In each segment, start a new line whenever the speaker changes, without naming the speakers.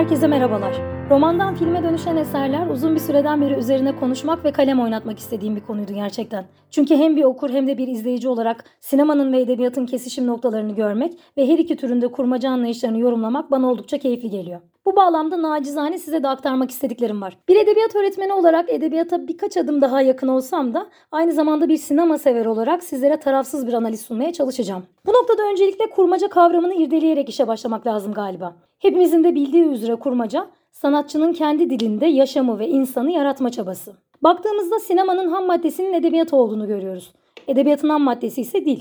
Herkese merhabalar. Romandan filme dönüşen eserler uzun bir süreden beri üzerine konuşmak ve kalem oynatmak istediğim bir konuydu gerçekten. Çünkü hem bir okur hem de bir izleyici olarak sinemanın ve edebiyatın kesişim noktalarını görmek ve her iki türünde kurmaca anlayışlarını yorumlamak bana oldukça keyifli geliyor. Bu bağlamda nacizane size de aktarmak istediklerim var. Bir edebiyat öğretmeni olarak edebiyata birkaç adım daha yakın olsam da aynı zamanda bir sinema sever olarak sizlere tarafsız bir analiz sunmaya çalışacağım. Bu noktada öncelikle kurmaca kavramını irdeleyerek işe başlamak lazım galiba. Hepimizin de bildiği üzere kurmaca, sanatçının kendi dilinde yaşamı ve insanı yaratma çabası. Baktığımızda sinemanın ham maddesinin edebiyat olduğunu görüyoruz. Edebiyatın ham maddesi ise dil.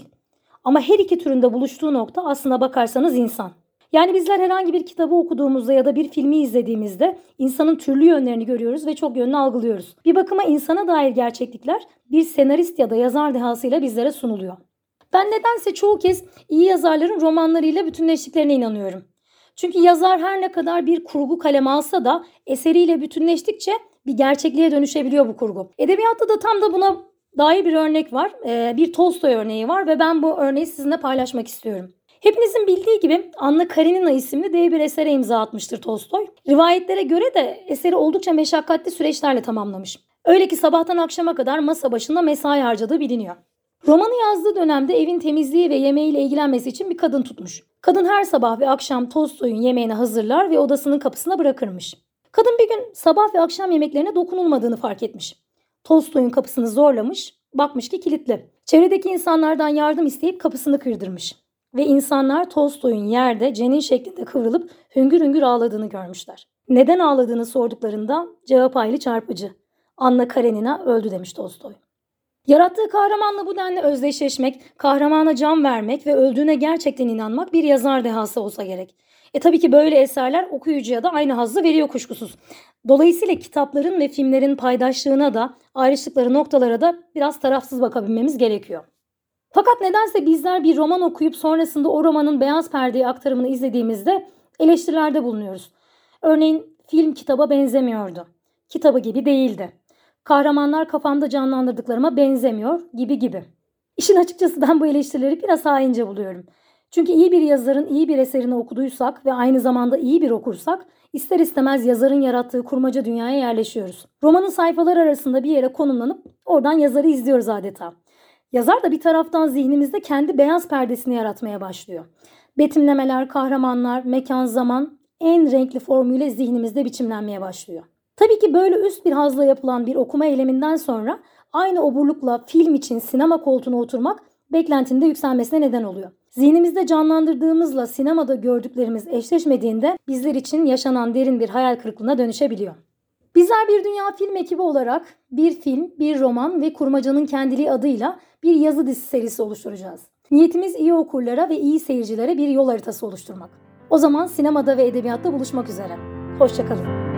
Ama her iki türünde buluştuğu nokta aslına bakarsanız insan. Yani bizler herhangi bir kitabı okuduğumuzda ya da bir filmi izlediğimizde insanın türlü yönlerini görüyoruz ve çok yönlü algılıyoruz. Bir bakıma insana dair gerçeklikler bir senarist ya da yazar dehasıyla bizlere sunuluyor. Ben nedense çoğu kez iyi yazarların romanlarıyla bütünleştiklerine inanıyorum. Çünkü yazar her ne kadar bir kurgu kaleme alsa da eseriyle bütünleştikçe bir gerçekliğe dönüşebiliyor bu kurgu. Edebiyatta da tam da buna dair bir örnek var. Ee, bir Tolstoy örneği var ve ben bu örneği sizinle paylaşmak istiyorum. Hepinizin bildiği gibi Anna Karenina isimli dev bir esere imza atmıştır Tolstoy. Rivayetlere göre de eseri oldukça meşakkatli süreçlerle tamamlamış. Öyle ki sabahtan akşama kadar masa başında mesai harcadığı biliniyor. Romanı yazdığı dönemde evin temizliği ve yemeğiyle ilgilenmesi için bir kadın tutmuş. Kadın her sabah ve akşam Tolstoy'un yemeğini hazırlar ve odasının kapısına bırakırmış. Kadın bir gün sabah ve akşam yemeklerine dokunulmadığını fark etmiş. Tolstoy'un kapısını zorlamış, bakmış ki kilitli. Çevredeki insanlardan yardım isteyip kapısını kırdırmış. Ve insanlar Tolstoy'un yerde cenin şeklinde kıvrılıp hüngür hüngür ağladığını görmüşler. Neden ağladığını sorduklarında cevap hayli çarpıcı. Anna Karenina öldü demiş Tolstoy. Yarattığı kahramanla bu denli özdeşleşmek, kahramana can vermek ve öldüğüne gerçekten inanmak bir yazar dehası olsa gerek. E tabii ki böyle eserler okuyucuya da aynı hazzı veriyor kuşkusuz. Dolayısıyla kitapların ve filmlerin paydaşlığına da ayrıştıkları noktalara da biraz tarafsız bakabilmemiz gerekiyor. Fakat nedense bizler bir roman okuyup sonrasında o romanın beyaz perdeye aktarımını izlediğimizde eleştirilerde bulunuyoruz. Örneğin film kitaba benzemiyordu. Kitabı gibi değildi. Kahramanlar kafamda canlandırdıklarıma benzemiyor gibi gibi. İşin açıkçası ben bu eleştirileri biraz haince buluyorum. Çünkü iyi bir yazarın iyi bir eserini okuduysak ve aynı zamanda iyi bir okursak ister istemez yazarın yarattığı kurmaca dünyaya yerleşiyoruz. Romanın sayfaları arasında bir yere konumlanıp oradan yazarı izliyoruz adeta. Yazar da bir taraftan zihnimizde kendi beyaz perdesini yaratmaya başlıyor. Betimlemeler, kahramanlar, mekan, zaman en renkli formüyle zihnimizde biçimlenmeye başlıyor. Tabii ki böyle üst bir hazla yapılan bir okuma eyleminden sonra aynı oburlukla film için sinema koltuğuna oturmak beklentinin de yükselmesine neden oluyor. Zihnimizde canlandırdığımızla sinemada gördüklerimiz eşleşmediğinde bizler için yaşanan derin bir hayal kırıklığına dönüşebiliyor. Bizler bir dünya film ekibi olarak bir film, bir roman ve kurmacanın kendiliği adıyla bir yazı dizisi serisi oluşturacağız. Niyetimiz iyi okurlara ve iyi seyircilere bir yol haritası oluşturmak. O zaman sinemada ve edebiyatta buluşmak üzere. Hoşçakalın.